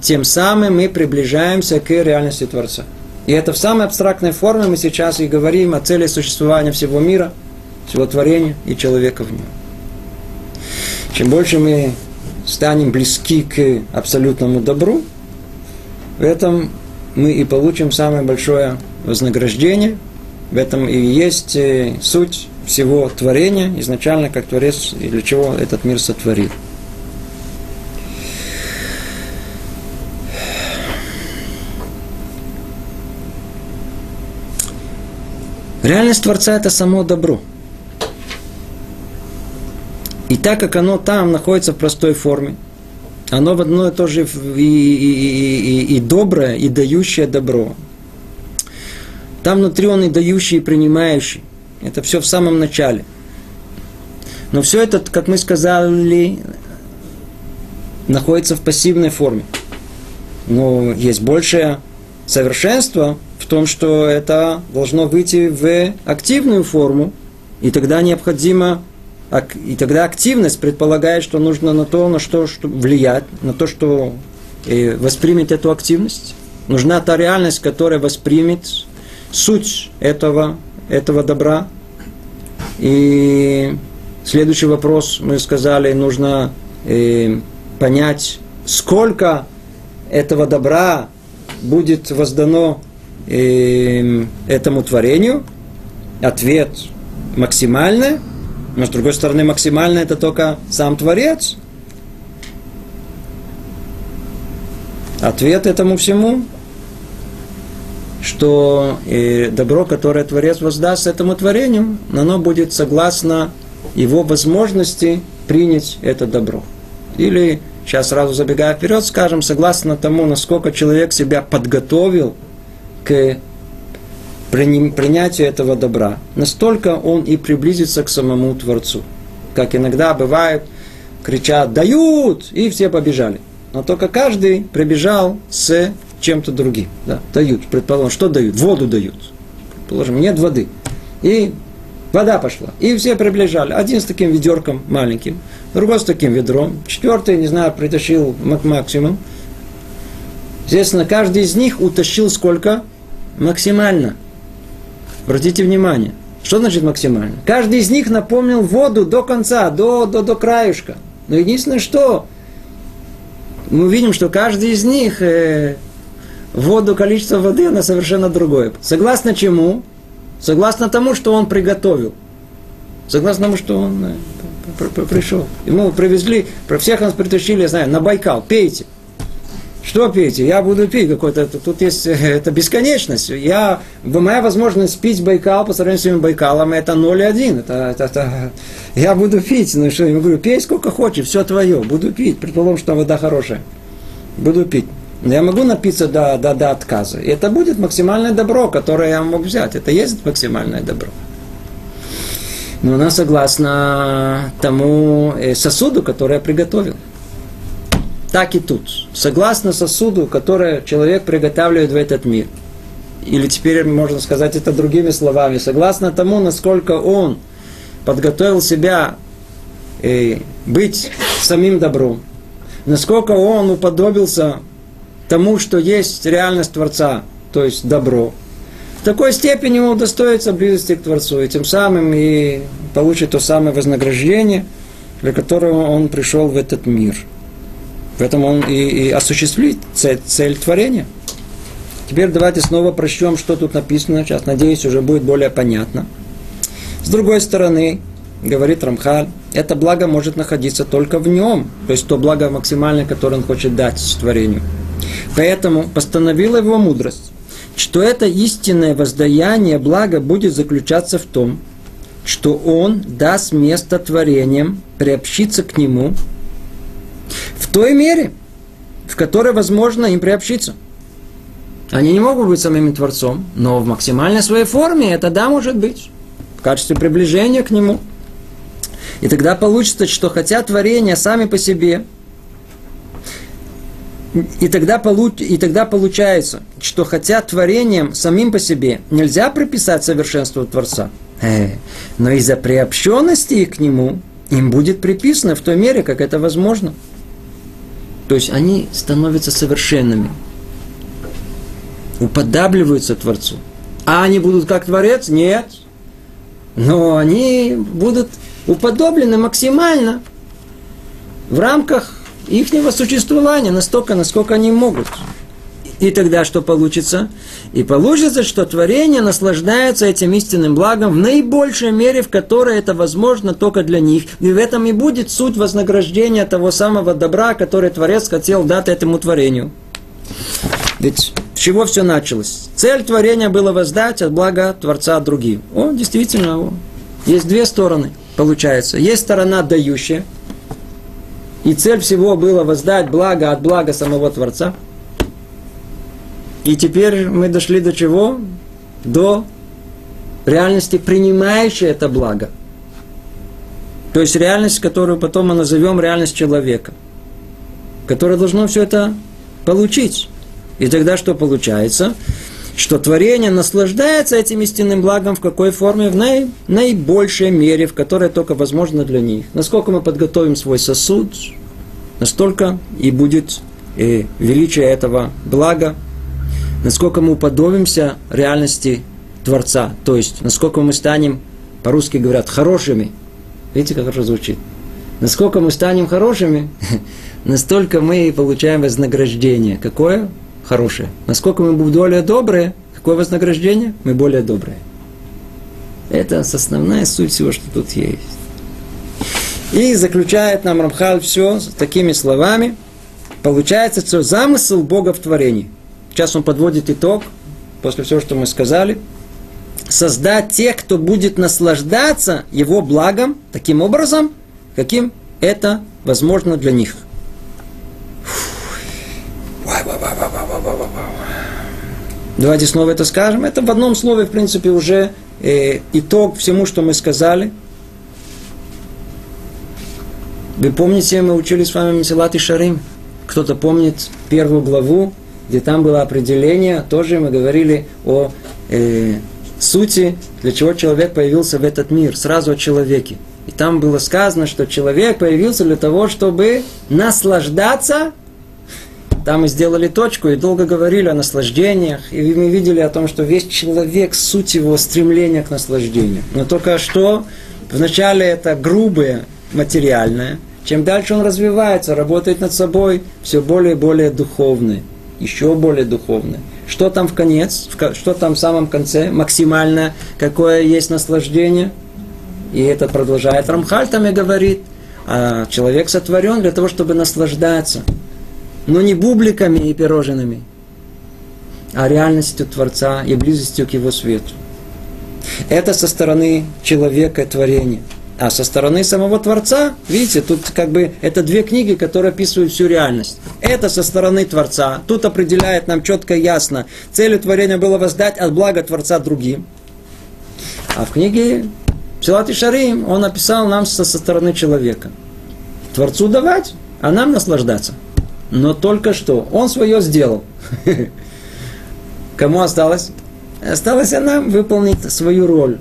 тем самым мы приближаемся к реальности Творца. И это в самой абстрактной форме мы сейчас и говорим о цели существования всего мира, всего творения и человека в нем. Чем больше мы станем близки к абсолютному добру, в этом мы и получим самое большое вознаграждение. В этом и есть э, суть всего творения, изначально как Творец, и для чего этот мир сотворил. Реальность Творца – это само добро – и так как оно там находится в простой форме, оно в одно и то же и, и, и, и доброе, и дающее добро. Там внутри он и дающий, и принимающий. Это все в самом начале. Но все это, как мы сказали, находится в пассивной форме. Но есть большее совершенство в том, что это должно выйти в активную форму, и тогда необходимо и тогда активность предполагает, что нужно на то, на что, что влиять, на то, что э, воспримет эту активность. Нужна та реальность, которая воспримет суть этого, этого добра. И следующий вопрос, мы сказали, нужно э, понять, сколько этого добра будет воздано э, этому творению. Ответ максимальный – но с другой стороны, максимально это только сам Творец. Ответ этому всему, что и добро, которое Творец воздаст этому творению, оно будет согласно его возможности принять это добро. Или, сейчас сразу забегая вперед, скажем, согласно тому, насколько человек себя подготовил к принятию этого добра, настолько он и приблизится к самому Творцу. Как иногда бывает, кричат «дают!» и все побежали. Но только каждый прибежал с чем-то другим. Да, дают, предположим, что дают? Воду дают. Предположим, нет воды. И вода пошла. И все приближали. Один с таким ведерком маленьким, другой с таким ведром, четвертый, не знаю, притащил максимум. Естественно, каждый из них утащил сколько? Максимально. Обратите внимание, что значит максимально? Каждый из них напомнил воду до конца, до, до, до краюшка. Но единственное, что мы видим, что каждый из них э, воду, количество воды, она совершенно другое. Согласно чему? Согласно тому, что он приготовил. Согласно тому, что он э, пришел. Ему привезли, про всех нас притащили, я знаю, на Байкал, пейте. Что пейте? Я буду пить какой-то. Тут есть это бесконечность. Я, моя возможность пить Байкал по сравнению с своим Байкалом это 0,1. Это, это, это, я буду пить. Ну что, я говорю, пей сколько хочешь, все твое. Буду пить. Предположим, что вода хорошая. Буду пить. Но я могу напиться до, до, до отказа. И это будет максимальное добро, которое я могу взять. Это есть максимальное добро. Но она согласно тому э, сосуду, который я приготовил так и тут. Согласно сосуду, который человек приготавливает в этот мир. Или теперь можно сказать это другими словами. Согласно тому, насколько он подготовил себя э, быть самим добром. Насколько он уподобился тому, что есть реальность Творца, то есть добро. в такой степени он удостоится близости к Творцу, и тем самым и получит то самое вознаграждение, для которого он пришел в этот мир. Поэтому он и, и осуществит цель, цель творения. Теперь давайте снова прочтем, что тут написано. Сейчас, надеюсь, уже будет более понятно. С другой стороны, говорит Рамхаль, это благо может находиться только в нем, то есть то благо максимальное, которое он хочет дать творению. Поэтому постановила его мудрость, что это истинное воздаяние блага будет заключаться в том, что он даст место творениям приобщиться к нему в той мере, в которой возможно им приобщиться. Они не могут быть самим Творцом, но в максимальной своей форме это да может быть, в качестве приближения к Нему. И тогда получится, что хотя творения сами по себе, и тогда, получ, и тогда получается, что хотя творением самим по себе нельзя приписать совершенство Творца, э, но из-за приобщенности к Нему им будет приписано в той мере, как это возможно. То есть они становятся совершенными уподабливаются Творцу. А они будут как Творец? Нет. Но они будут уподоблены максимально в рамках их существования, настолько, насколько они могут. И тогда что получится? И получится, что творение наслаждается этим истинным благом в наибольшей мере, в которой это возможно только для них. И в этом и будет суть вознаграждения того самого добра, который Творец хотел дать этому творению. Ведь с чего все началось? Цель творения была воздать от блага Творца другим. О, действительно, о. есть две стороны, получается. Есть сторона дающая, и цель всего было воздать благо от блага самого Творца. И теперь мы дошли до чего? До реальности, принимающей это благо. То есть реальность, которую потом мы назовем реальность человека, которая должно все это получить. И тогда что получается? Что творение наслаждается этим истинным благом в какой форме? В наи, наибольшей мере, в которой только возможно для них. Насколько мы подготовим свой сосуд, настолько и будет и величие этого блага, насколько мы уподобимся реальности Творца, то есть насколько мы станем, по-русски говорят, хорошими. Видите, как хорошо звучит? Насколько мы станем хорошими, настолько мы и получаем вознаграждение. Какое? хорошее. Насколько мы будем более добрые, какое вознаграждение? Мы более добрые. Это основная суть всего, что тут есть. И заключает нам Рамхал все такими словами. Получается, что замысел Бога в творении. Сейчас он подводит итог, после всего, что мы сказали. Создать тех, кто будет наслаждаться его благом, таким образом, каким это возможно для них. Давайте снова это скажем. Это в одном слове, в принципе, уже э, итог всему, что мы сказали. Вы помните, мы учили с вами Месилат и Шарим. Кто-то помнит первую главу, где там было определение, тоже мы говорили о э, сути, для чего человек появился в этот мир, сразу о человеке. И там было сказано, что человек появился для того, чтобы наслаждаться там мы сделали точку и долго говорили о наслаждениях, и мы видели о том, что весь человек, суть его стремления к наслаждению. Но только что вначале это грубое, материальное, чем дальше он развивается, работает над собой, все более и более духовное, еще более духовное. Что там в конец, что там в самом конце, максимально, какое есть наслаждение. И это продолжает Рамхаль там и говорит, а человек сотворен для того, чтобы наслаждаться – но не бубликами и пирожными, а реальностью Творца и близостью к Его свету. Это со стороны человека творения. А со стороны самого Творца, видите, тут как бы это две книги, которые описывают всю реальность. Это со стороны Творца. Тут определяет нам четко и ясно. Целью творения было воздать от блага Творца другим. А в книге Псилат и Шарим он описал нам со, со стороны человека. Творцу давать, а нам наслаждаться но только что. Он свое сделал. Кому осталось? Осталось нам выполнить свою роль.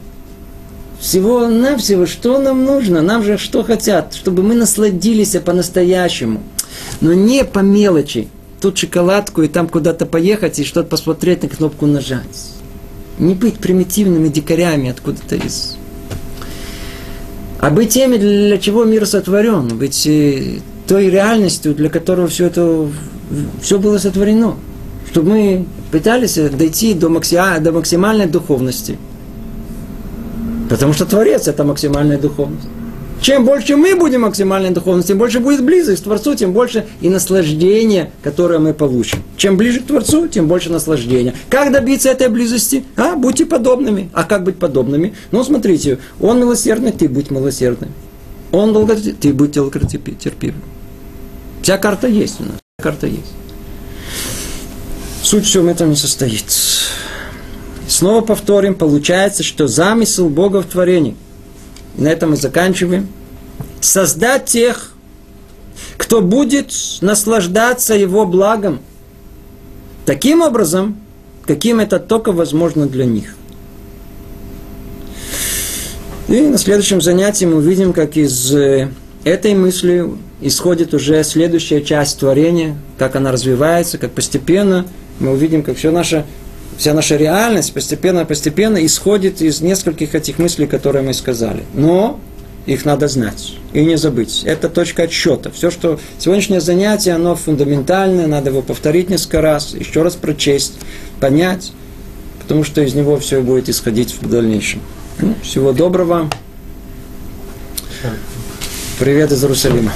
Всего-навсего, что нам нужно? Нам же что хотят? Чтобы мы насладились по-настоящему. Но не по мелочи. Тут шоколадку и там куда-то поехать и что-то посмотреть, на кнопку нажать. Не быть примитивными дикарями откуда-то из... А быть теми, для чего мир сотворен. Быть э, той реальностью, для которой все это все было сотворено. Чтобы мы пытались дойти до, максима, до максимальной духовности. Потому что Творец – это максимальная духовность. Чем больше мы будем максимальной духовности, тем больше будет близость к Творцу, тем больше и наслаждение, которое мы получим. Чем ближе к Творцу, тем больше наслаждения. Как добиться этой близости? А, будьте подобными. А как быть подобными? Ну, смотрите, он милосердный, ты будь милосердным. Он долготерпивый, ты будь долготерпивым. Вся карта есть у нас. Вся карта есть. Суть в всем этом не состоит. Снова повторим, получается, что замысел Бога в творении – на этом мы заканчиваем, создать тех, кто будет наслаждаться его благом, таким образом, каким это только возможно для них. И на следующем занятии мы увидим, как из э, этой мысли исходит уже следующая часть творения, как она развивается, как постепенно мы увидим, как все наше вся наша реальность постепенно-постепенно исходит из нескольких этих мыслей, которые мы сказали. Но их надо знать и не забыть. Это точка отсчета. Все, что сегодняшнее занятие, оно фундаментальное, надо его повторить несколько раз, еще раз прочесть, понять, потому что из него все будет исходить в дальнейшем. Ну, всего доброго. Привет из Иерусалима.